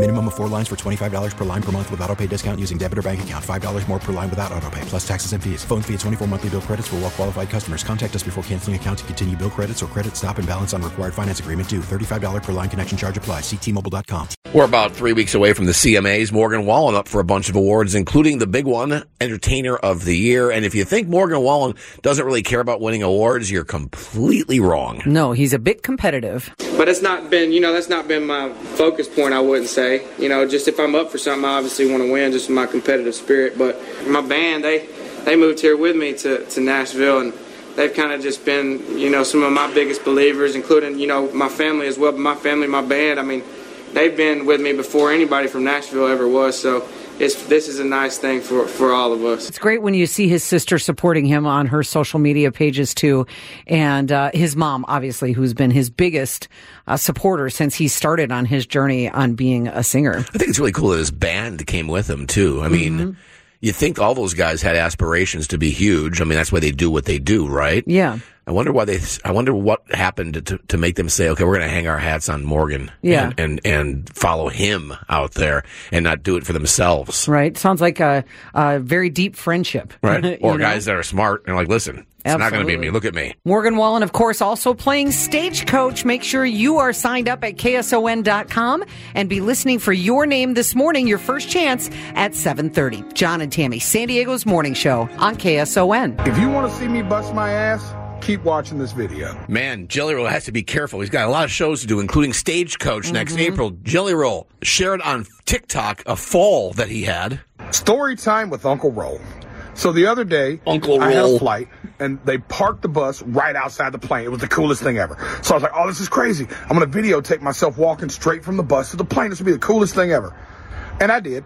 Minimum of four lines for $25 per line per month with auto pay discount using debit or bank account. $5 more per line without auto pay, plus taxes and fees. Phone fee at 24 monthly bill credits for well qualified customers. Contact us before canceling account to continue bill credits or credit stop and balance on required finance agreement due. $35 per line connection charge applies. Ctmobile.com. We're about three weeks away from the CMAs. Morgan Wallen up for a bunch of awards, including the big one, Entertainer of the Year. And if you think Morgan Wallen doesn't really care about winning awards, you're completely wrong. No, he's a bit competitive. But it's not been, you know, that's not been my focus point, I wouldn't say. You know, just if I'm up for something, I obviously want to win, just my competitive spirit. But my band, they they moved here with me to, to Nashville, and they've kind of just been, you know, some of my biggest believers, including, you know, my family as well. But my family, my band, I mean, they've been with me before anybody from Nashville ever was. So it's, this is a nice thing for, for all of us. It's great when you see his sister supporting him on her social media pages too, and uh, his mom, obviously, who's been his biggest uh, supporter since he started on his journey on being a singer. I think it's really cool that his band came with him too. I mean, Mm-hmm. you think all those guys had aspirations to be huge. I mean, that's why they do what they do, right? Yeah. I wonder why they. I wonder what happened to to make them say, "Okay, we're going to hang our hats on Morgan, Yeah. and, and and follow him out there, and not do it for themselves." Right? Sounds like a, a very deep friendship. Right? Or know? guys that are smart and like, listen, it's not going to be me. Look at me. Morgan Wallen, of course, also playing Stagecoach. Make sure you are signed up at KSON.com and be listening for your name this morning, your first chance at 7.30. John and Tammy, San Diego's morning show on KSON. If you want to see me bust my ass, keep watching this video. Man, Jelly Roll has to be careful. He's got a lot of shows to do, including Stagecoach next Mm-hmm. April. Jelly Roll shared on TikTok a fall that he had. Story time with Uncle Roll. So the other day, Uncle I had Roll. a flight, and they parked the bus right outside the plane. It was the coolest thing ever. So I was like, "Oh, this is crazy! I'm gonna videotape myself walking straight from the bus to the plane. This will be the coolest thing ever." And I did.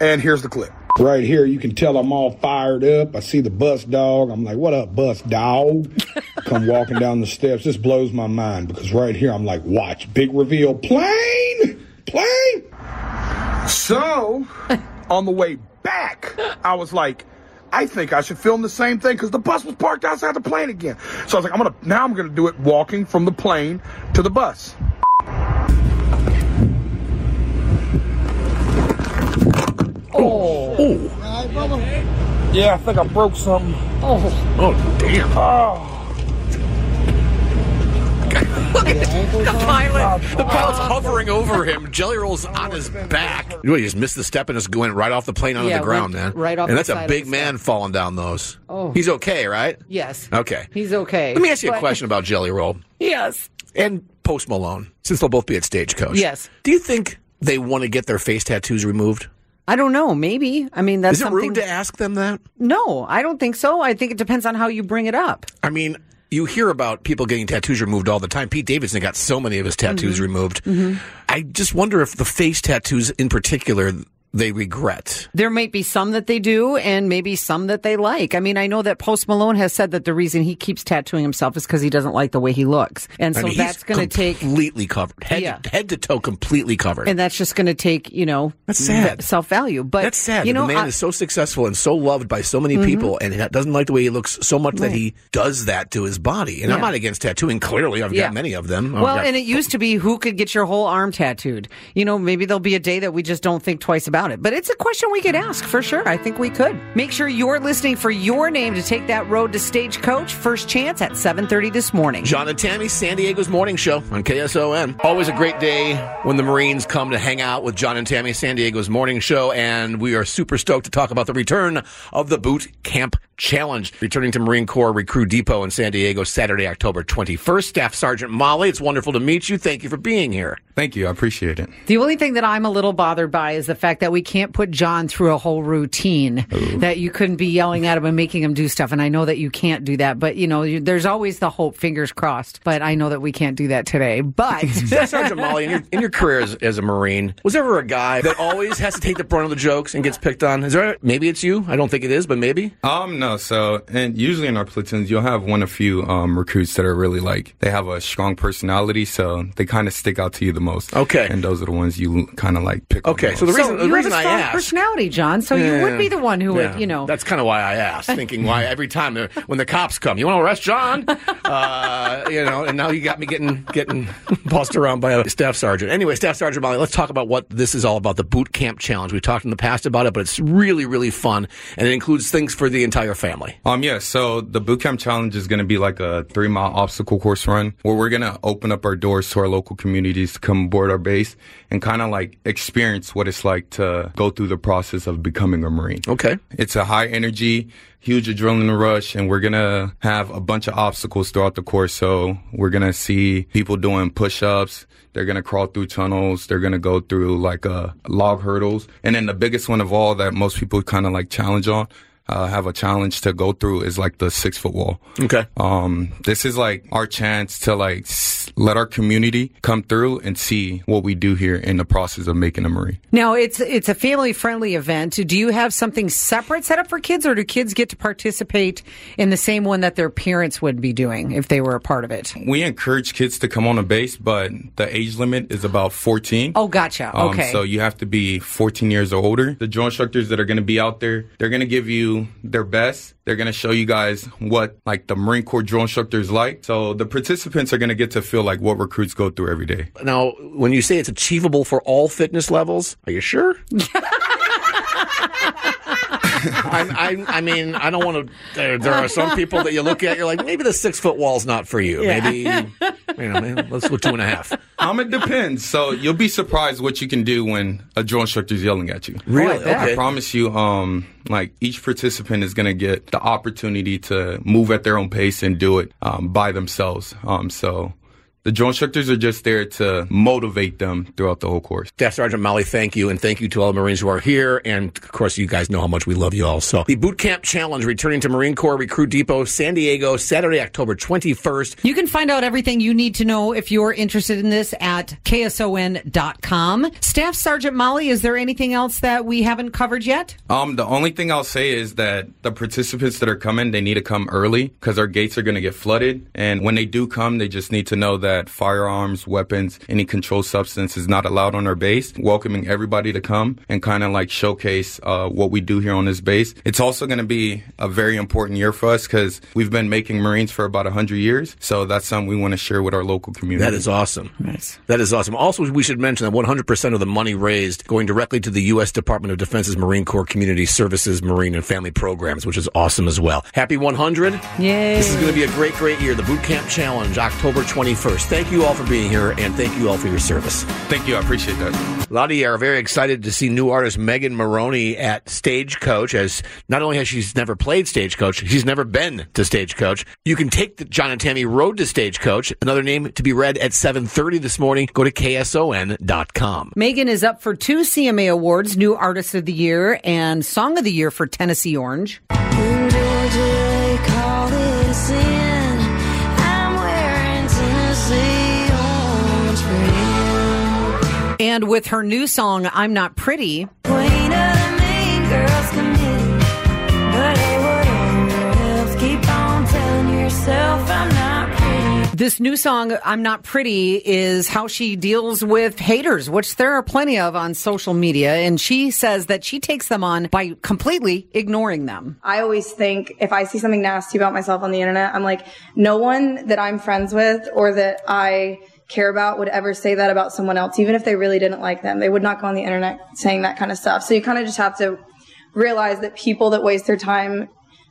And here's the clip. Right here, you can tell I'm all fired up. I see the bus dog. I'm like, "What up, bus dog?" Come walking down the steps. This blows my mind because right here, I'm like, "Watch, big reveal, plane, plane." So, on the way back, I was like, I think I should film the same thing because the bus was parked outside the plane again. So I was like, I'm gonna now I'm gonna do it walking from the plane to the bus. Oh. Yeah, I think I broke something. Oh. Oh, damn. Oh. The pilot, oh, the pilot's hovering over him. Jelly Roll's on his back. You know, he just missed the step and just went right off the plane onto Yeah, the ground, man. right off And the that's side a big the man falling down those. Oh. He's okay, right? Yes. Okay. He's okay. Let me ask you a question about Jelly Roll Yes. and Post Malone, since they'll both be at Stagecoach. Yes. Do you think they want to get their face tattoos removed? I don't know. Maybe. I mean, that's Is it something. rude to ask them that? No, I don't think so. I think it depends on how you bring it up. I mean, you hear about people getting tattoos removed all the time. Pete Davidson got so many of his tattoos Mm-hmm. removed. I just wonder if the face tattoos in particular they regret. There might be some that they do and maybe some that they like. I mean, I know that Post Malone has said that the reason he keeps tattooing himself is because he doesn't like the way he looks. And so I mean, that's going to take, completely covered, head, Yeah. head to toe, completely covered. and that's just going to take, you know, That's sad. self value. But That's sad. You know, the man I- is so successful and so loved by so many mm-hmm. people, and he doesn't like the way he looks so much that he does that to his body. And I'm not against tattooing. Clearly, I've Yeah. got many of them. I've well, got- and it used to be who could get your whole arm tattooed. You know, maybe there'll be a day that we just don't think twice about it. But it's a question we could ask for sure. I think we could. Make sure you're listening for your name to take that road to Stagecoach. First chance at 7:30 this morning. John and Tammy, San Diego's morning show on KSON. Always a great day when the Marines come to hang out with John and Tammy, San Diego's morning show, and we are super stoked to talk about the return of the boot camp Challenge, returning to Marine Corps Recruit Depot in San Diego Saturday, October 21st. Staff Sergeant Molly, it's wonderful to meet you. Thank you for being here. Thank you. I appreciate it. The only thing that I'm a little bothered by is the fact that we can't put John through a whole routine. That you couldn't be yelling at him and making him do stuff. And I know that you can't do that, but you know, you, there's always the hope, fingers crossed. But I know that we can't do that today. But Staff Sergeant Molly, in your, in your career as, as a Marine, was there ever a guy that always has to take the brunt of the jokes and gets picked on? Is there? Maybe it's you. I don't think it is, but maybe. Um, no. So, and usually in our platoons, you'll have one or few um, recruits that are really like they have a strong personality, so they kind of stick out to you the most. Okay. And those are the ones you kind of like pick. on Okay, the so the most. reason the you reason have a I strong asked. personality, John. So you would be the one who Yeah. would, you know. That's kind of why I asked, thinking why every time when the cops come, you want to arrest John, uh, you know, and now you got me getting getting bossed around by a staff sergeant. Anyway, staff sergeant Molly, let's talk about what this is all about. The boot camp challenge. We talked in the past about it, but it's really really fun, and it includes things for the entire family. Um, yeah, so the boot camp challenge is going to be like a three mile obstacle course run where we're going to open up our doors to our local communities to come board our base and kind of like experience what it's like to go through the process of becoming a Marine. Okay. It's a high energy, huge adrenaline rush, and we're going to have a bunch of obstacles throughout the course. So we're going to see people doing push ups. They're going to crawl through tunnels. They're going to go through like uh, log hurdles. And then the biggest one of all that most people kind of like challenge on, uh, have a challenge to go through is like the six foot wall. Okay. Um, this is like our chance to like s- let our community come through and see what we do here in the process of making a Marine. Now it's it's a family friendly event. Do you have something separate set up for kids, or do kids get to participate in the same one that their parents would be doing if they were a part of it? We encourage kids to come on a base, but the age limit is about 14. Oh, gotcha. Um, Okay. so you have to be 14 years or older. The drill instructors that are going to be out there, they're going to give you their best. They're going to show you guys what like the Marine Corps drill instructors like. So the participants are going to get to feel like what recruits go through every day. Now, when you say it's achievable for all fitness levels, are you sure? I, I, I mean, I don't want to. There, there are some people that you look at, you're like, maybe the six foot wall's not for you. Yeah. Maybe, you know, maybe let's go two and a half. Um, it depends. So you'll be surprised what you can do when a drill instructor is yelling at you. Really? Okay. I promise you, um, like each participant is going to get the opportunity to move at their own pace and do it um, by themselves. Um, so the drill instructors are just there to motivate them throughout the whole course. Staff Sergeant Molly, thank you, and thank you to all the Marines who are here. And of course, you guys know how much we love you all. So, the Boot Camp Challenge returning to Marine Corps Recruit Depot, San Diego, Saturday, October 21st. You can find out everything you need to know if you're interested in this at kson.com. Staff Sergeant Molly, is there anything else that we haven't covered yet? Um, the only thing I'll say is that the participants that are coming, they need to come early because our gates are going to get flooded. And when they do come, they just need to know that firearms, weapons, any controlled substance is not allowed on our base. Welcoming everybody to come and kind of like showcase uh, what we do here on this base. It's also going to be a very important year for us because we've been making Marines for about 100 years. So that's something we want to share with our local community. That is awesome. Nice. That is awesome. Also, we should mention that 100% of the money raised going directly to the U.S. Department of Defense's Marine Corps Community Services, Marine and Family Programs, which is awesome as well. Happy 100. Yay. This is going to be a great, great year. The Boot Camp Challenge, October 21st. Thank you all for being here, and thank you all for your service. Thank you. I appreciate that. A lot of you are very excited to see new artist Megan Moroney at Stagecoach. As not only has she never played Stagecoach, she's never been to Stagecoach. You can take the John and Tammy Road to Stagecoach. Another name to be read at 7:30 this morning. Go to kson.com. Megan is up for two CMA awards, New Artist of the Year and Song of the Year for Tennessee Orange. And with her new song, I'm Not Pretty, Queen of the mean girls committee. But hey, whatever else, keep on telling yourself I'm not pretty. this new song, I'm Not Pretty, is how she deals with haters, which there are plenty of on social media. And she says that she takes them on by completely ignoring them. I always think if I see something nasty about myself on the internet, I'm like, no one that I'm friends with or that I care about would ever say that about someone else, even if they really didn't like them. They would not go on the internet saying that kind of stuff. So you kind of just have to realize that people that waste their time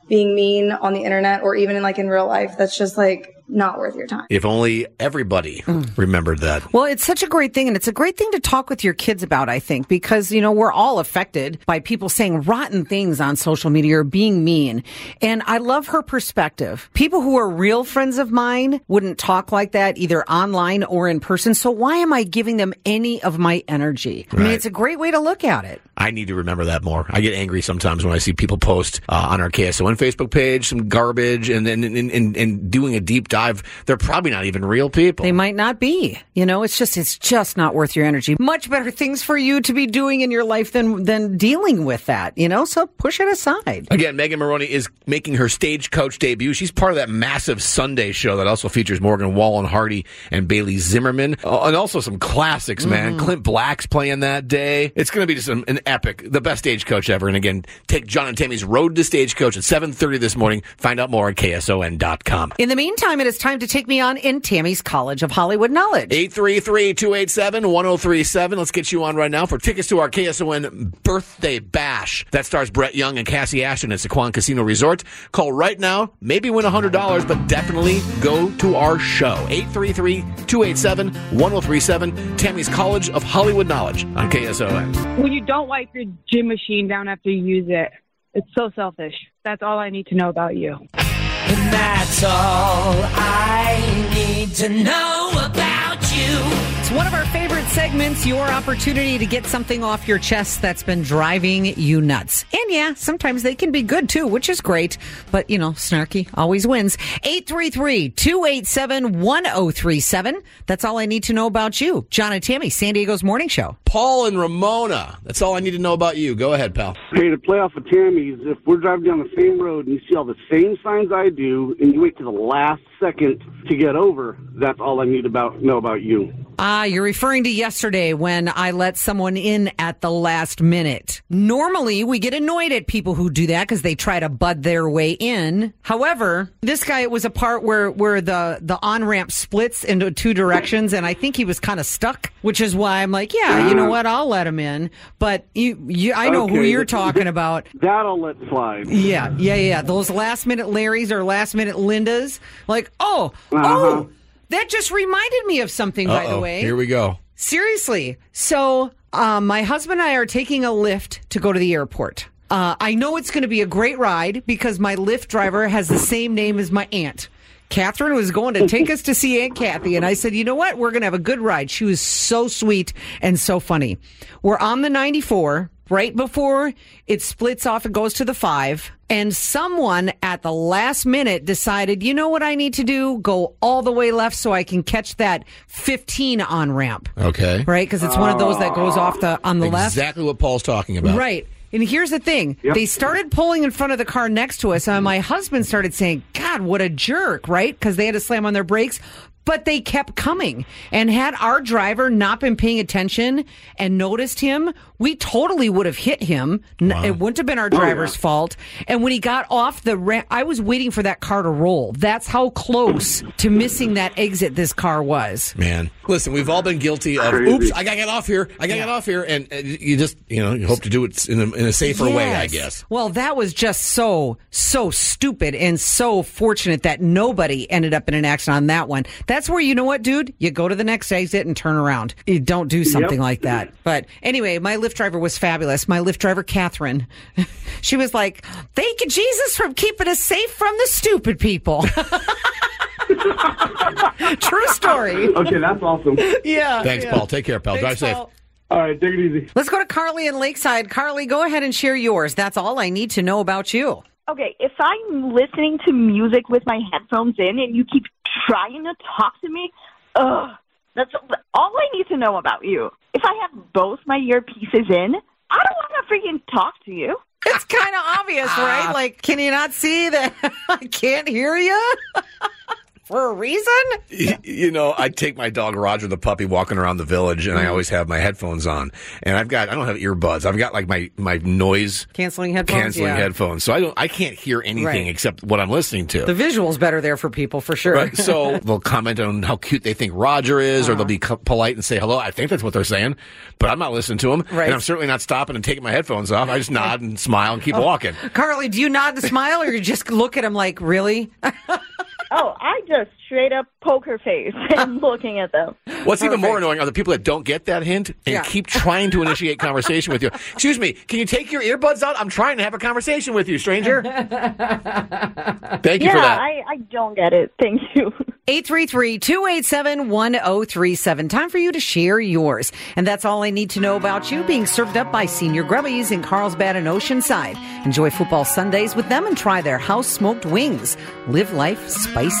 being mean on the internet or even in like in real life, that's just like not worth your time. If only everybody hmm. remembered that. Well, it's such a great thing, and it's a great thing to talk with your kids about, I think, because, you know, we're all affected by people saying rotten things on social media or being mean. And I love her perspective. People who are real friends of mine wouldn't talk like that either online or in person. So why am I giving them any of my energy? I mean, it's a great way to look at it. I need to remember that more. I get angry sometimes when I see people post uh, on our KSON Facebook page some garbage and then and, and, and doing a deep dive. They're probably not even real people. They might not be. You know, it's just it's just not worth your energy. Much better things for you to be doing in your life than than dealing with that, you know? So push it aside. Again, Megan Moroney is making her stagecoach debut. She's part of that massive Sunday show that also features Morgan Wallen Hardy and Bailey Zimmerman, uh, and also some classics. Man, Mm-hmm. Clint Black's playing that day. It's going to be just an, an epic, the best stagecoach ever. And again, take John and Tammy's Road to Stagecoach at seven thirty this morning. Find out more at kson.com. In the meantime, it is time to take me on in Tammy's College of Hollywood Knowledge. 833-287-1037. Let's get you on right now for tickets to our KSON birthday bash. That stars Brett Young and Kassi Ashton at Sycuan Casino Resort. Call right now. Maybe win $100, but definitely go to our show. 833-287-1037. Tammy's College of Hollywood Knowledge on KSON. When you don't wipe your gym machine down after you use it, it's so selfish. That's all I need to know about you. And that's all I need to know about you. It's one of our favorite segments, your opportunity to get something off your chest that's been driving you nuts. And yeah, sometimes they can be good too, which is great. But, you know, snarky always wins. 833-287-1037. That's all I need to know about you. John and Tammy, San Diego's morning show. Paul and Ramona. That's all I need to know about you. Go ahead, pal. Hey, to play off of Tammy's, if we're driving down the same road and you see all the same signs I do, and you wait to the last second to get over, that's all I need about know about you. Ah, you're referring to yesterday when I let someone in at the last minute. Normally, we get annoyed at people who do that because they try to bud their way in. However, this guy it was a part where where the the on ramp splits into two directions, and I think he was kind of stuck, which is why I'm like, yeah, you know what, I'll let him in. But you, you I know who you're talking about. That I'll let slide. Yeah, yeah, yeah. Those last minute Larrys or last minute Lindas, like, oh, Uh-huh. oh, that just reminded me of something. By the Uh-oh. way, Here we go. Seriously. So, um, my husband and I are taking a Lyft to go to the airport. Uh, I know it's going to be a great ride because my Lyft driver has the same name as my aunt. Catherine was going to take us to see Aunt Kathy, and I said, you know what? We're going to have a good ride. She was so sweet and so funny. We're on the 94, right before it splits off and goes to the 5. And someone at the last minute decided, you know what I need to do? Go all the way left so I can catch that 15 on ramp. Okay. Right? Because it's one of those that goes off the on the left. Exactly what Paul's talking about. Right. And here's the thing. Yep. They started pulling in front of the car next to us, and my husband started saying, God, what a jerk, right? Because they had to slam on their brakes. But they kept coming. And had our driver not been paying attention and noticed him, we totally would have hit him. N- It wouldn't have been our oh, driver's fault. And when he got off the ramp, I was waiting for that car to roll. That's how close to missing that exit this car was. Man, listen, we've all been guilty of. Crazy. Oops, I gotta get off here. I gotta get off here, and, and you just, you know, you hope to do it in a, in a safer way, I guess. Well, that was just so, so stupid and so fortunate that nobody ended up in an accident on that one. That's where, you know what, dude? You go to the next exit and turn around. You don't do something Yep. like that. But anyway, my Lyft driver was fabulous. My Lyft driver, Catherine, she was like, thank you, Jesus, for keeping us safe from the stupid people. True story. Okay, that's awesome. Yeah. Thanks, yeah. Paul. Take care, pal. Thanks, Drive safe. All right, take it easy. Let's go to Carly in Lakeside. Carly, go ahead and share yours. That's all I need to know about you. Okay, if I'm listening to music with my headphones in and you keep trying to talk to me, ugh, that's all I need to know about you. If I have both my earpieces in, I don't want to freaking talk to you. It's kind of obvious, right? Ah. Like, can you not see that I can't hear you for a reason? You know, I take my dog Roger the puppy walking around the village, and I Mm-hmm. always have my headphones on. And I've got I don't have earbuds. I've got like my my noise Canceling headphones. canceling yeah. headphones, so I don't I can't hear anything Right. except what I'm listening to. The visual's better there for people for sure. Right. So they'll comment on how cute they think Roger is, or they'll be co- polite and say hello. I think that's what they're saying, but I'm not listening to them, Right. and I'm certainly not stopping and taking my headphones off. I just nod and smile and keep Oh. walking. Carly, do you nod and smile, or you just look at him like, really? Oh, I just straight up poker face and looking at them. What's even more annoying are the people that don't get that hint and Yeah. keep trying to initiate conversation with you. Excuse me, can you take your earbuds out? I'm trying to have a conversation with you, stranger. Thank you yeah, for that. I, I don't get it. Thank you. 833-287-1037. Time for you to share yours. And that's all I need to know about you being served up by Señor Grubby's in Carlsbad and Oceanside. Enjoy football Sundays with them and try their house smoked wings. Live life spicy.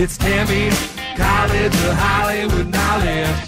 It's Tammy's College of Hollywood Knowledge.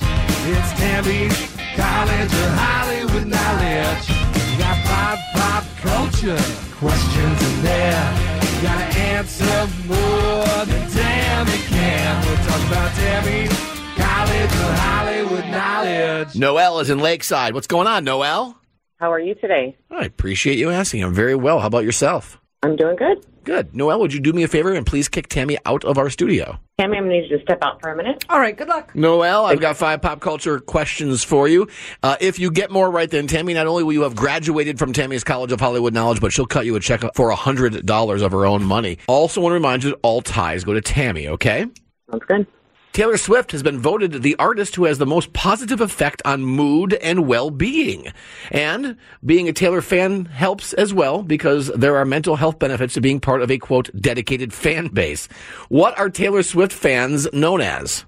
It's Tammy's College of Hollywood Knowledge. You got pop, pop culture questions in there. You gotta answer more than Tammy can. We're talking about Tammy's College of Hollywood Knowledge. Noel is in Lakeside. What's going on, Noel? How are you today? I appreciate you asking. I'm very well. How about yourself? I'm doing good. Good. Noel, would you do me a favor and please kick Tammy out of our studio? Tammy, I'm going to need you to step out for a minute. All right, good luck. Noel, I've got five pop culture questions for you. Uh, if you get more right than Tammy, not only will you have graduated from Tammy's College of Hollywood Knowledge, but she'll cut you a check for $100 of her own money. Also want to remind you that all ties go to Tammy, okay? Sounds good. Taylor Swift has been voted the artist who has the most positive effect on mood and well-being. And being a Taylor fan helps as well because there are mental health benefits to being part of a quote dedicated fan base. What are Taylor Swift fans known as?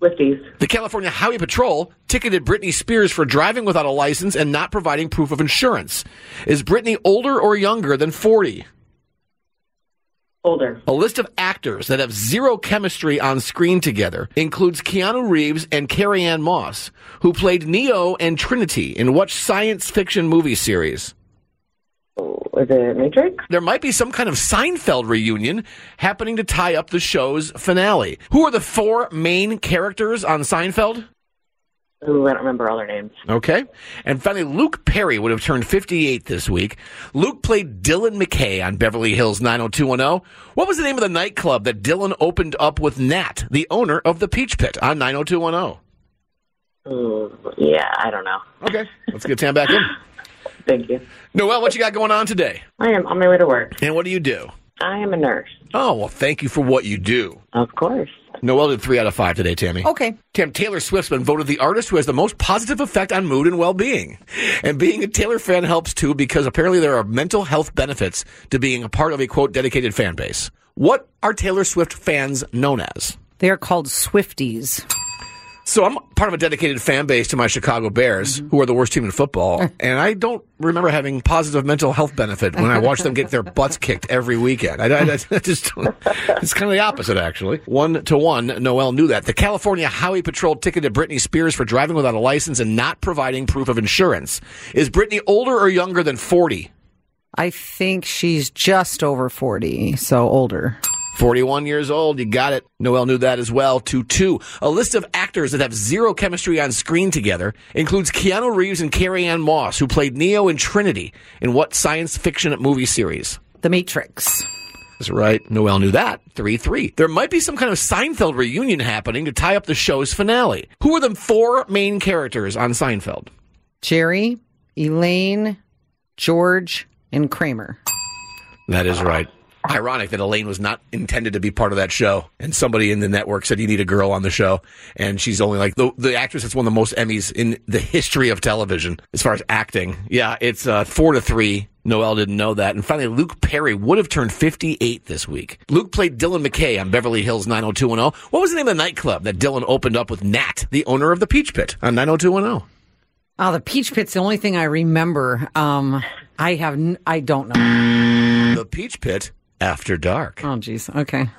Swifties. The California Highway Patrol ticketed Britney Spears for driving without a license and not providing proof of insurance. Is Britney older or younger than 40? Older. A list of actors that have zero chemistry on screen together includes Keanu Reeves and Carrie Ann Moss, who played Neo and Trinity in what science fiction movie series? Oh, Was it Matrix? There might be some kind of Seinfeld reunion happening to tie up the show's finale. Who are the four main characters on Seinfeld? Ooh, I don't remember all their names. Okay. And finally, Luke Perry would have turned 58 this week. Luke played Dylan McKay on Beverly Hills 90210. What was the name of the nightclub that Dylan opened up with Nat, the owner of the Peach Pit on 90210? Ooh, yeah, I don't know. Okay. Let's get Tam back in. Thank you. Noel, what you got going on today? I am on my way to work. And what do you do? I am a nurse. Oh, well, thank you for what you do. Of course. Noel did three out of five today, Tammy. Okay. Tam, Taylor Swift's been voted the artist who has the most positive effect on mood and well-being. And being a Taylor fan helps too because apparently there are mental health benefits to being a part of a quote dedicated fan base. What are Taylor Swift fans known as? They are called Swifties. So I'm part of a dedicated fan base to my Chicago Bears, mm-hmm. who are the worst team in football, and I don't remember having positive mental health benefit when I watch them get their butts kicked every weekend. I, I, I just it's kind of the opposite, actually. One to one, Noel knew that. The California Highway Patrol ticketed Britney Spears for driving without a license and not providing proof of insurance. Is Britney older or younger than 40? I think she's just over 40, so older. 41 years old. You got it. Noel knew that as well. 2 2. A list of actors that have zero chemistry on screen together includes Keanu Reeves and Carrie Ann Moss, who played Neo and Trinity in what science fiction movie series? The Matrix. That's right. Noel knew that. 3 3. There might be some kind of Seinfeld reunion happening to tie up the show's finale. Who are the four main characters on Seinfeld? Jerry, Elaine, George, and Kramer. That is right. Ironic that Elaine was not intended to be part of that show, and somebody in the network said you need a girl on the show, and she's only like the the actress that's won the most Emmys in the history of television as far as acting. Yeah, it's uh, four to three. Noel didn't know that, and finally, Luke Perry would have turned 58 this week. Luke played Dylan McKay on Beverly Hills 90210. What was the name of the nightclub that Dylan opened up with Nat, the owner of the Peach Pit, on 90210? Oh, the Peach Pit's the only thing I remember. Um, I have, n- I don't know. The Peach Pit after dark. Oh, jeez. Okay.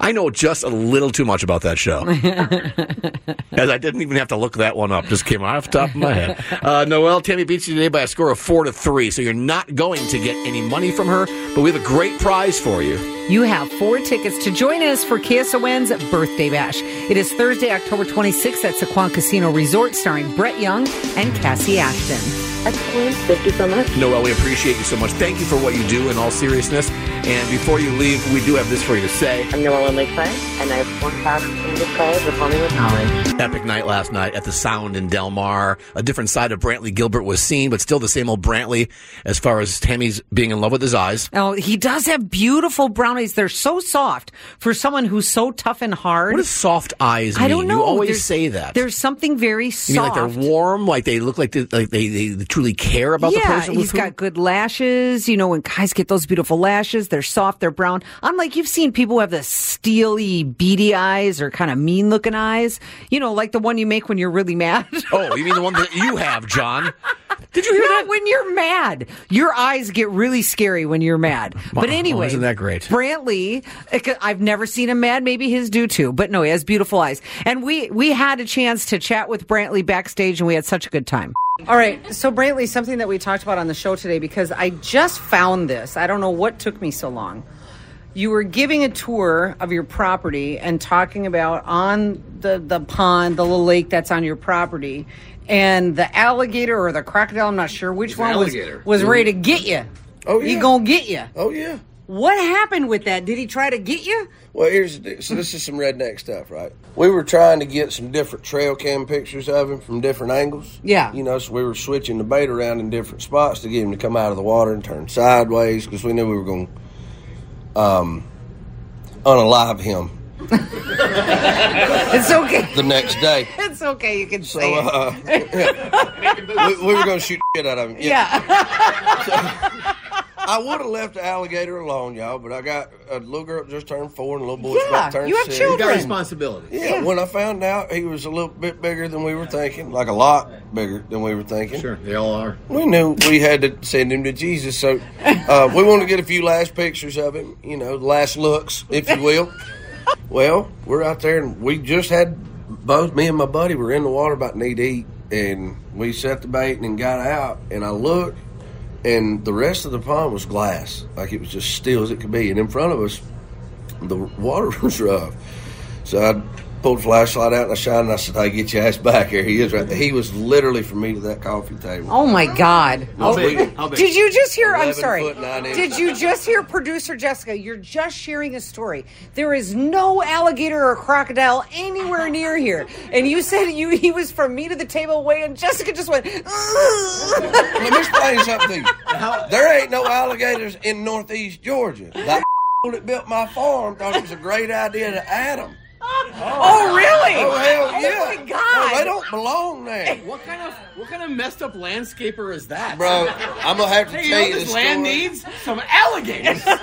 I know just a little too much about that show. As I didn't even have to look that one up; just came off the top of my head. Uh, Noelle Tammy beats you today by a score of four to three, so you're not going to get any money from her. But we have a great prize for you. You have four tickets to join us for KSON's Birthday Bash. It is Thursday, October 26th at Sycuan Casino Resort, starring Brett Young and Kassi Ashton. Excellent. Thank you so much. Noelle, we appreciate you so much. Thank you for what you do in all seriousness. And before you leave, we do have this for you to say. I'm Noelle Lakeside, and I have 1,000 English calls with Hollywood Knowledge. Epic night last night at the Sound in Del Mar. A different side of Brantley Gilbert was seen, but still the same old Brantley as far as Tammy's being in love with his eyes. Oh, he does have beautiful brownies. They're so soft for someone who's so tough and hard. What does soft eyes mean? I don't know. You always There's- say that. There's something very soft. You mean like they're warm, like they look like they, like they, they truly care about the yeah, person? with he's whom- got good lashes. You know, when guys get those beautiful lashes, they're soft, they're brown. Unlike you've seen people who have the steely, beady eyes or kind of mean looking eyes. You know, like the one you make when you're really mad. Oh, you mean the one that you have, John? Did you hear no, that? When you're mad, your eyes get really scary when you're mad. But Wow, anyway, isn't that great? Brantley, I've never seen him mad. Maybe his do too, but no, he has beautiful eyes. And we we had a chance to chat with Brantley backstage, and we had such a good time. All right, so Brantley, something that we talked about on the show today because I just found this. I don't know what took me so long. You were giving a tour of your property and talking about on the the pond, the little lake that's on your property, and the alligator or the crocodile, I'm not sure which one was alligator. was Mhm. ready to get you. Oh, He gonna get you. Oh yeah. What happened with that? Did he try to get you? Well, here's the so this is some redneck stuff, right? We were trying to get some different trail cam pictures of him from different angles. Yeah. You know, so we were switching the bait around in different spots to get him to come out of the water and turn sideways because we knew we were going to um, unalive him It's okay. the next day. It's okay. You can So say it. uh, yeah. we, we were going to shoot shit out of him. Yeah. I would have left the alligator alone, y'all, but I got a little girl just turned four and a little boy that's about to turn you have six. children. You got responsibility. Yeah, when I found out he was a little bit bigger than we were thinking, like a lot bigger than we were thinking. Sure, they all are. We knew we had to send him to Jesus, so uh, we wanted to get a few last pictures of him, you know, last looks, if you will. Well, we're out there, and we just had both me and my buddy were in the water about knee deep, and we set the bait and got out, and I looked, and the rest of the pond was glass, like it was just still as it could be, and in front of us, the water was rough. So I pulled the flashlight out and I shined and I said, Hey, get your ass back here. He is right there. He was literally from me to that coffee table. Oh my God! How Oh, big? How big? Did you just hear? I'm 11 sorry. foot, nine inches. Did you just hear producer Jessica? You're just sharing a story. There is no alligator or crocodile anywhere near here, and you said you he was from me to the table way, and Jessica just went. Let me explain something to you. There ain't no alligators in northeast Georgia. That that built my farm thought it was a great idea to add them. Oh, really? Oh, hell Oh, yeah. my God. No, they don't belong there. What kind of what kind of messed up landscaper is that, Bro, I'm gonna have to Hey, tell you you know this this land story. needs some alligators.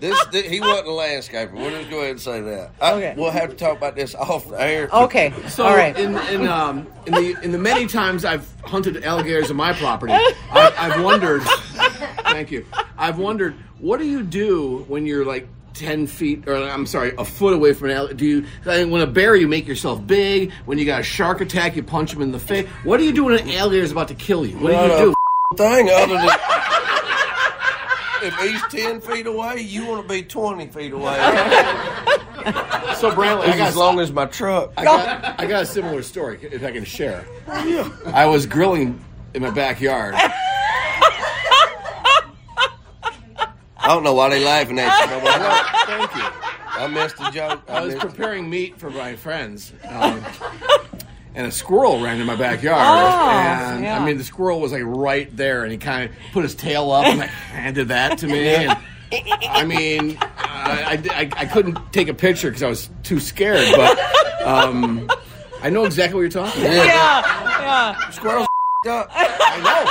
This, thi- he wasn't a landscaper. We'll just go ahead and say that. I, Okay. We'll have to talk about this off the air. Okay. So All right. in in um in the in the many times I've hunted alligators on my property, I've, I've wondered. Thank you. I've wondered what do you do when you're like. 10 feet, or I'm sorry, a foot away from an alligator. Do you, when a bear, you make yourself big. When you got a shark attack, you punch him in the face. What do you do when an alligator is about to kill you? What do you do? Thing other than if he's ten feet away, you want to be twenty feet away. So, Brantley, I got as long as my truck. I got, I got a similar story, if I can share. I was grilling in my backyard. Don't know why they're laughing at you. Nobody- Thank you. I missed the joke. I was missed it. preparing meat for my friends. Um, and a squirrel ran in my backyard. Oh, and yeah. I mean, the squirrel was like right there, and he kind of put his tail up and like, handed that to me. And, I mean, I, I, I- I couldn't take a picture because I was too scared, but um, I know exactly what you're talking about. yeah. Squirrels up. I know.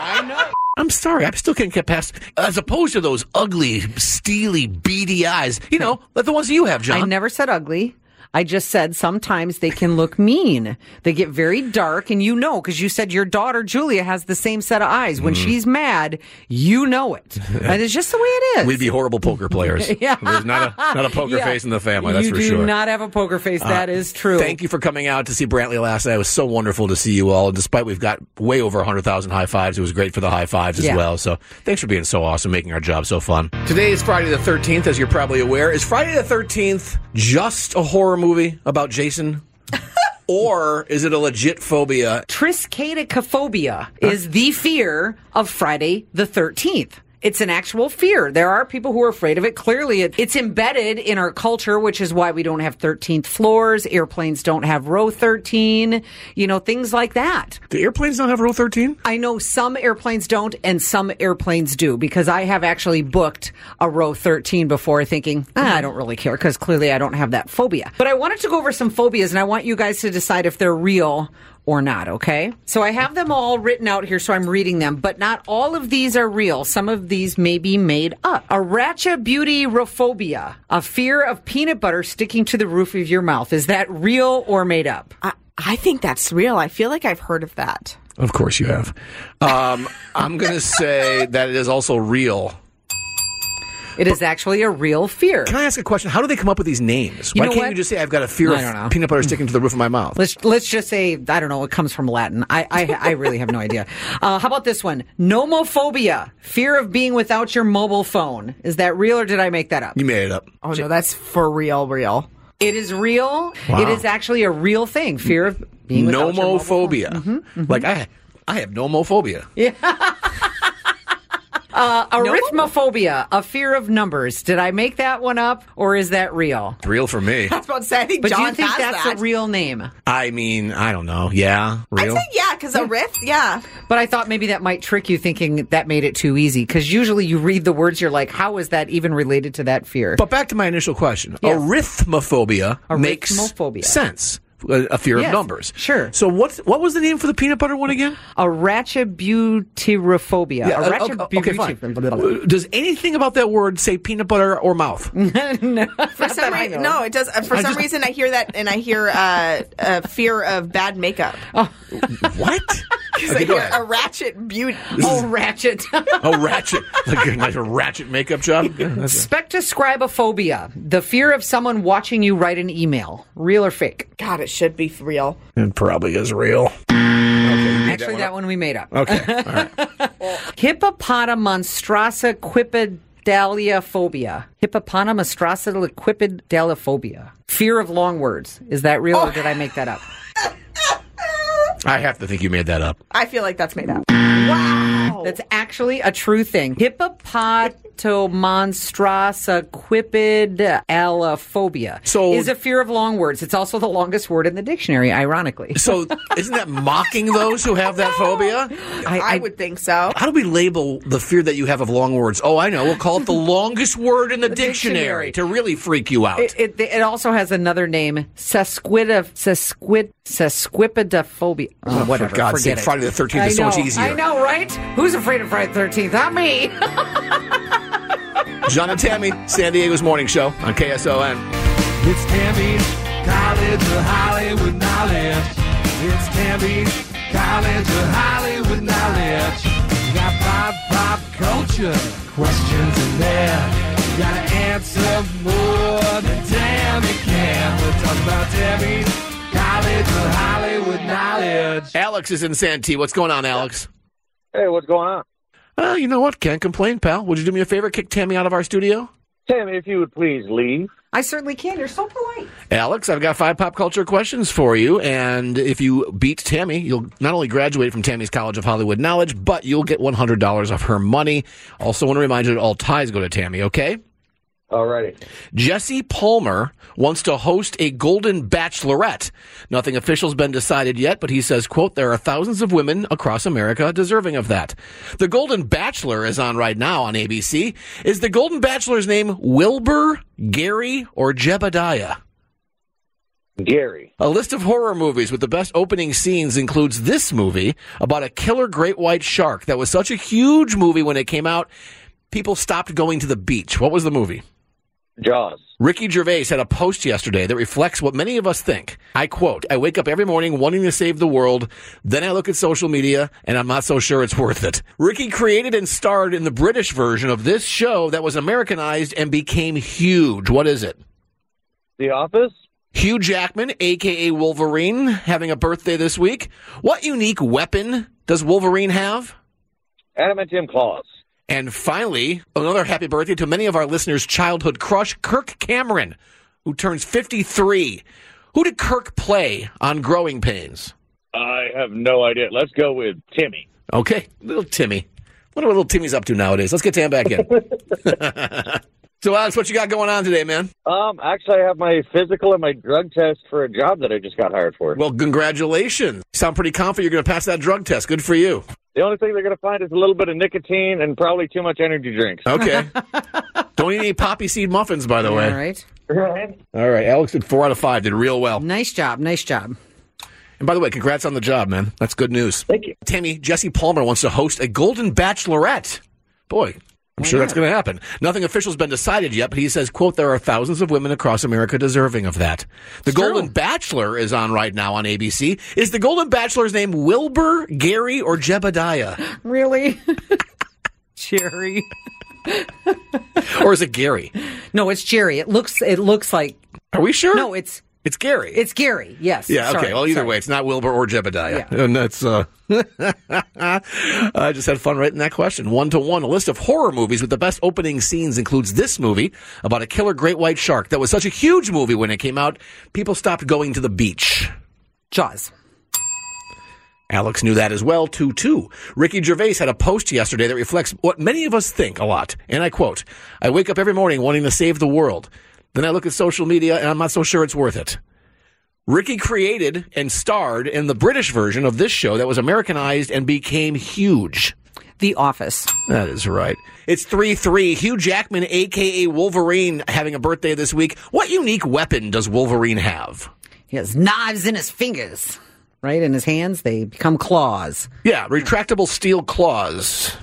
I know. I'm sorry, I still can't get past. As opposed to those ugly, steely, beady eyes, you know, like the ones that you have, John. I never said ugly. I just said sometimes they can look mean. They get very dark, and you know because you said your daughter Julia has the same set of eyes. When Mm. she's mad, you know it, and it's just the way it is. We'd be horrible poker players. Yeah. There's not a not a poker Yeah. face in the family. That's you for do sure. not have a poker face. Uh, that is true. Thank you for coming out to see Brantley last night. It was so wonderful to see you all. And despite we've got way over 100,000 high fives, it was great for the high fives as well. So thanks for being so awesome, making our job so fun. Today is Friday the 13th, as you're probably aware. Is Friday the 13th just a horror movie about Jason? or is it a legit phobia? Triskaidekaphobia is the fear of Friday the 13th. It's an actual fear. There are people who are afraid of it. Clearly, it, it's embedded in our culture, which is why we don't have 13th floors. Airplanes don't have row 13, you know, things like that. The airplanes don't have row 13? I know some airplanes don't and some airplanes do because I have actually booked a row 13 before thinking, ah, I don't really care because clearly I don't have that phobia. But I wanted to go over some phobias and I want you guys to decide if they're real or not, okay? So I have them all written out here, so I'm reading them, but not all of these are real. Some of these may be made up. Arachibutyrophobia, a fear of peanut butter sticking to the roof of your mouth. Is that real or made up? I, I think that's real. I feel like I've heard of that. Of course you have. Um, I'm going to say that it is also real. It is actually a real fear. Can I ask a question? How do they come up with these names? You Why can't what? you just say I've got a fear I don't know. of peanut butter hmm. sticking to the roof of my mouth? Let's let's just say I don't know. It comes from Latin. I I, I really have no idea. Uh, how about this one? Nomophobia, fear of being without your mobile phone. Is that real or did I make that up? You made it up. Oh no, that's for real, real. It is real. Wow. It is actually a real thing. Fear of being without your mobile phone. Nomophobia. Mm-hmm, mm-hmm. Like I, I have nomophobia. Uh, arithmophobia, a fear of numbers. Did I make that one up or is that real? It's real for me. I was about to say, I think But do John you think has that's that. a real name? I mean, I don't know. Yeah, I'd real. say yeah, because a riff, yeah. But I thought maybe that might trick you thinking that made it too easy. Because usually you read the words, you're like, how is that even related to that fear? But back to my initial question. Yes. Arithmophobia, makes Arithmophobia. sense. A, a fear Yes, of numbers. sure. So what? What was the name for the peanut butter one again? Arachibutyrophobia. Yeah, uh, okay, okay, fine. Does anything about that word say peanut butter or mouth? no. For some reason, no, it does. uh, For I some just- reason, I hear that, and I hear uh, a fear of bad makeup. what? Because Okay, go hear a ratchet beauty. Oh, ratchet. Oh, ratchet. Like a, like a ratchet makeup job? Yeah, that's- Spectroscribophobia, the fear of someone watching you write an email. Real or fake? God, it should be real. It probably is real. Okay, Actually, that one we made up. Okay. All right. Hippopotomonstrosesquippedaliophobia. Hippopotamonstrasa quipedaliophobia. Fear of long words. Is that real or oh. did I make that up? I have to think you made that up. I feel like that's made up. Wow. That's actually a true thing. Hippopotomonstrosesquippedaliophobia So- is a fear of long words. It's also the longest word in the dictionary, ironically. So isn't that mocking those who have that phobia? I, would think so. How do we label the fear that you have of long words? Oh, I know. We'll call it the longest word in the, dictionary, dictionary. to really freak you out. It, it, it also has another name, sesquida, sesquid, sesquipidophobia. Oh, for whatever. God's forget sake, it. Friday the 13th I is so much easier. I know, right? Who's afraid of Friday the 13th? Not me. John and Tammy, San Diego's morning show on KSON. It's Tammy's College of Hollywood Knowledge. It's Tammy's College of Hollywood Knowledge. You got pop, pop culture questions in there. You gotta answer more than Tammy can. We're talking about Tammy's College Hollywood Knowledge. Alex is in Santee. What's going on, Alex? Hey, what's going on? Uh, you know what? Can't complain, pal. Would you do me a favor? Kick Tammy out of our studio? Tammy, if you would please leave. I certainly can. You're so polite. Alex, I've got five pop culture questions for you, and if you beat Tammy, you'll not only graduate from Tammy's College of Hollywood Knowledge, but you'll get $100 of her money. Also, want to remind you that all ties go to Tammy, okay? Alrighty. Jesse Palmer wants to host a Golden Bachelorette. Nothing official's been decided yet, but he says, quote, there are thousands of women across America deserving of that. The Golden Bachelor is on right now on ABC. Is the Golden Bachelor's name Wilbur, Gary, or Jebediah? Gary. A list of horror movies with the best opening scenes includes this movie about a killer great white shark that was such a huge movie when it came out, people stopped going to the beach. What was the movie? Jaws. Ricky Gervais had a post yesterday that reflects what many of us think. I quote, I wake up every morning wanting to save the world. Then I look at social media and I'm not so sure it's worth it. Ricky created and starred in the British version of this show that was Americanized and became huge. What is it? The Office. Hugh Jackman, aka Wolverine, having a birthday this week. What unique weapon does Wolverine have? Adamantium claws. And finally, another happy birthday to many of our listeners' childhood crush, Kirk Cameron, who turns 53. Who did Kirk play on Growing Pains? I have no idea. Let's go with Timmy. Okay, little Timmy. What are little Timmy's up to nowadays? Let's get Tam back in. so, Alex, what you got going on today, man? Um, actually, I have my physical and my drug test for a job that I just got hired for. Well, congratulations. You sound pretty confident you're going to pass that drug test. Good for you. The only thing they're going to find is a little bit of nicotine and probably too much energy drinks. Okay. Don't eat any poppy seed muffins, by the way. All right. Right. All right. Alex did four out of five. Did real well. Nice job. Nice job. And by the way, congrats on the job, man. That's good news. Thank you. Tammy, Jesse Palmer wants to host a Golden Bachelorette. Boy, I'm sure that's going to happen. Nothing official's been decided yet, but he says, quote, there are thousands of women across America deserving of that. The Golden Bachelor is on right now on ABC. Is the Golden Bachelor's name Wilbur, Gary, or Jebediah? Really? Jerry. or is it Gary? No, it's Jerry. It looks it looks like Are we sure? No, it's It's Gary. it's Gary. Yes. Yeah, okay. Sorry, well, either sorry. way, it's not Wilbur or Jebediah. And that's, uh, I just had fun writing that question. One to one. A list of horror movies with the best opening scenes includes this movie about a killer great white shark that was such a huge movie when it came out, people stopped going to the beach. Jaws. Alex knew that as well, 2 2. Ricky Gervais had a post yesterday that reflects what many of us think a lot. And I quote I wake up every morning wanting to save the world. Then I look at social media and I'm not so sure it's worth it. Ricky created and starred in the British version of this show that was Americanized and became huge. The Office. That is right. It's 3 3. Hugh Jackman, aka Wolverine, having a birthday this week. What unique weapon does Wolverine have? He has knives in his fingers, right? In his hands, they become claws. Yeah, retractable steel claws.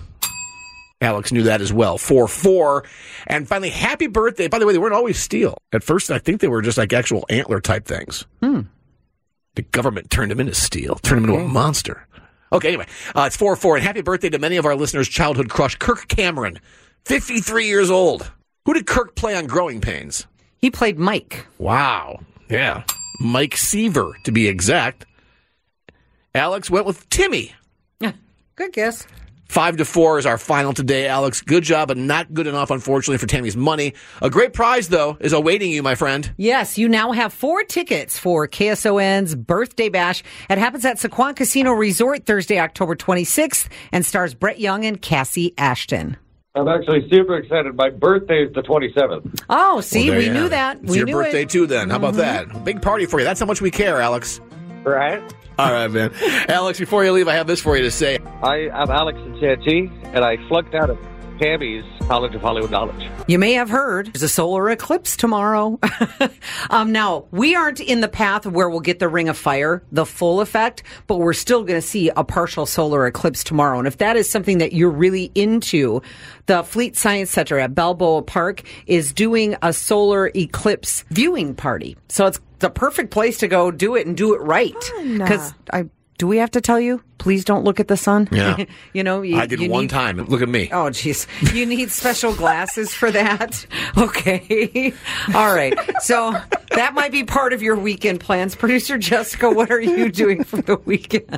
Alex knew that as well. 4 4. And finally, happy birthday. By the way, they weren't always steel. At first, I think they were just like actual antler type things. Hmm. The government turned them into steel, turned them into a monster. Okay, anyway, uh, it's 4 4. And happy birthday to many of our listeners' childhood crush, Kirk Cameron, 53 years old. Who did Kirk play on Growing Pains? He played Mike. Wow. Yeah. Mike Seaver, to be exact. Alex went with Timmy. Good guess. Five to four is our final today, Alex. Good job, but not good enough, unfortunately, for Tammy's money. A great prize, though, is awaiting you, my friend. Yes, you now have four tickets for KSON's birthday bash. It happens at Sycuan Casino Resort Thursday, October 26th, and stars Brett Young and Kassi Ashton. I'm actually super excited. My birthday is the 27th. Oh, see, Well, we knew it. that. It's we your knew birthday, it. too, then. How about Mhm. that? Big party for you. That's how much we care, Alex. Right? All right, man. Alex, before you leave, I have this for you to say. I, I'm Alex Santee, and I flunked out of Tammy's College of Hollywood Knowledge. You may have heard there's a solar eclipse tomorrow. um, now, we aren't in the path where we'll get the ring of fire, the full effect, but we're still going to see a partial solar eclipse tomorrow. And if that is something that you're really into, the Fleet Science Center at Balboa Park is doing a solar eclipse viewing party. So it's the perfect place to go do it and do it right. Because I. Do we have to tell you? Please don't look at the sun. Yeah. you know, you, I did you one need- time. Look at me. Oh, jeez. You need special glasses for that? Okay. All right. So that might be part of your weekend plans. Producer Jessica, what are you doing for the weekend?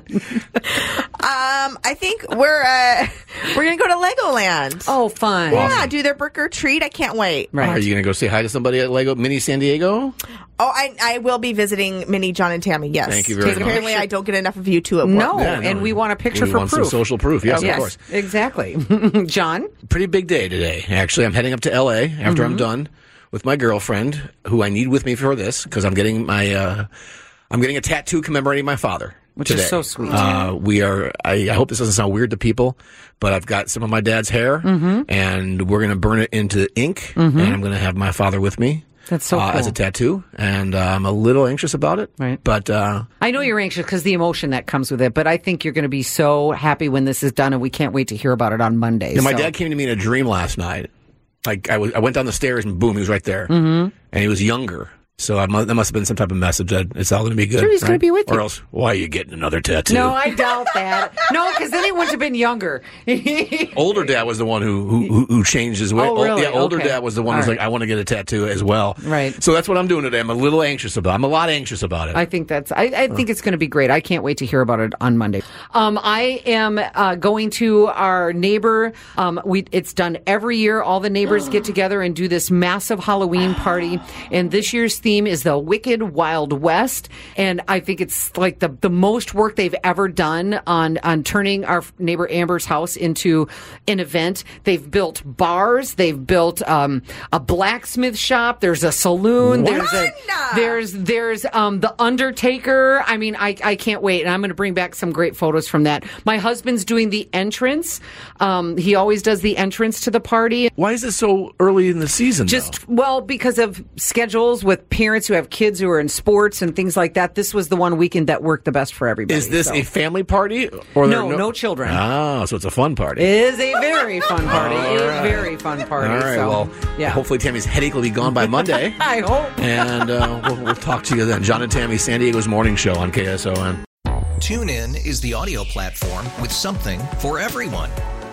Um, I think we're uh, we're gonna go to Legoland. Oh, fun! Yeah, Awesome. do their brick or treat. I can't wait. Right? Are you going to go say hi to somebody at Lego Mini San Diego? Oh, I, I will be visiting Minnie, John, and Tammy. Yes. Thank you very much. Apparently, I don't get enough of you two at work. No, and we want a picture We for want some proof. social proof. Yes, of course. Exactly. John? Pretty big day today. Actually, I'm heading up to LA after I'm Mhm. done with my girlfriend, who I need with me for this because I'm getting my uh, I'm getting a tattoo commemorating my father. Which is so sweet. Uh, we are. I, I hope this doesn't sound weird to people, but I've got some of my dad's hair, Mhm. and we're going to burn it into ink, Mhm. and I'm going to have my father with me. That's so uh, as a tattoo, and uh, I'm a little anxious about it. Right. But uh, I know you're anxious because the emotion that comes with it, but I think you're going to be so happy when this is done, and we can't wait to hear about it on Monday. Yeah, my so- dad came to me in a dream last night. Like I was, I went down the stairs and boom, he was right there, Mhm. and he was younger. So I mu- that must have been some type of message that it's all going to be good. Sure, he's gonna be with Or you. else, why are you getting another tattoo? No, I doubt that. No, because then he wouldn't have been younger. older dad was the one who who, who- who changed his way. Oh, Ol- really? Yeah, older Okay. dad was the one All who's right. like, I want to get a tattoo as well. Right. So that's what I'm doing today. I'm a little anxious about. I'm a lot anxious about it. I think that's. I, I think it's going to be great. I can't wait to hear about it on Monday. Um, I am uh, going to our neighbor. Um, we it's done every year. All the neighbors get together and do this massive Halloween party. And this year's theme is the Wicked Wild West. And I think it's like the the most work they've ever done on on turning our neighbor Amber's house into an event. They've built bars. They've built um, a blacksmith shop. There's a saloon. There's a there's there's um the Undertaker. I mean, I I can't wait, and I'm going to bring back some great photos from that. My husband's doing the entrance. Um, he always does the entrance to the party. Why is it so early in the season? Just well, because of schedules with parents who have kids who are in sports and things like that. This was the one weekend that worked the best for everybody. Is this so. a family party or there No, no children. Ah, so it's a fun party. It is a very fun party. All It is a right. very fun party. All right. so, well, yeah. hopefully Tammy's headache will be gone by Monday. I hope. and uh, we'll, we'll talk to you then. John and Tammy, San Diego's morning show on KSON. TuneIn is the audio platform with something for everyone.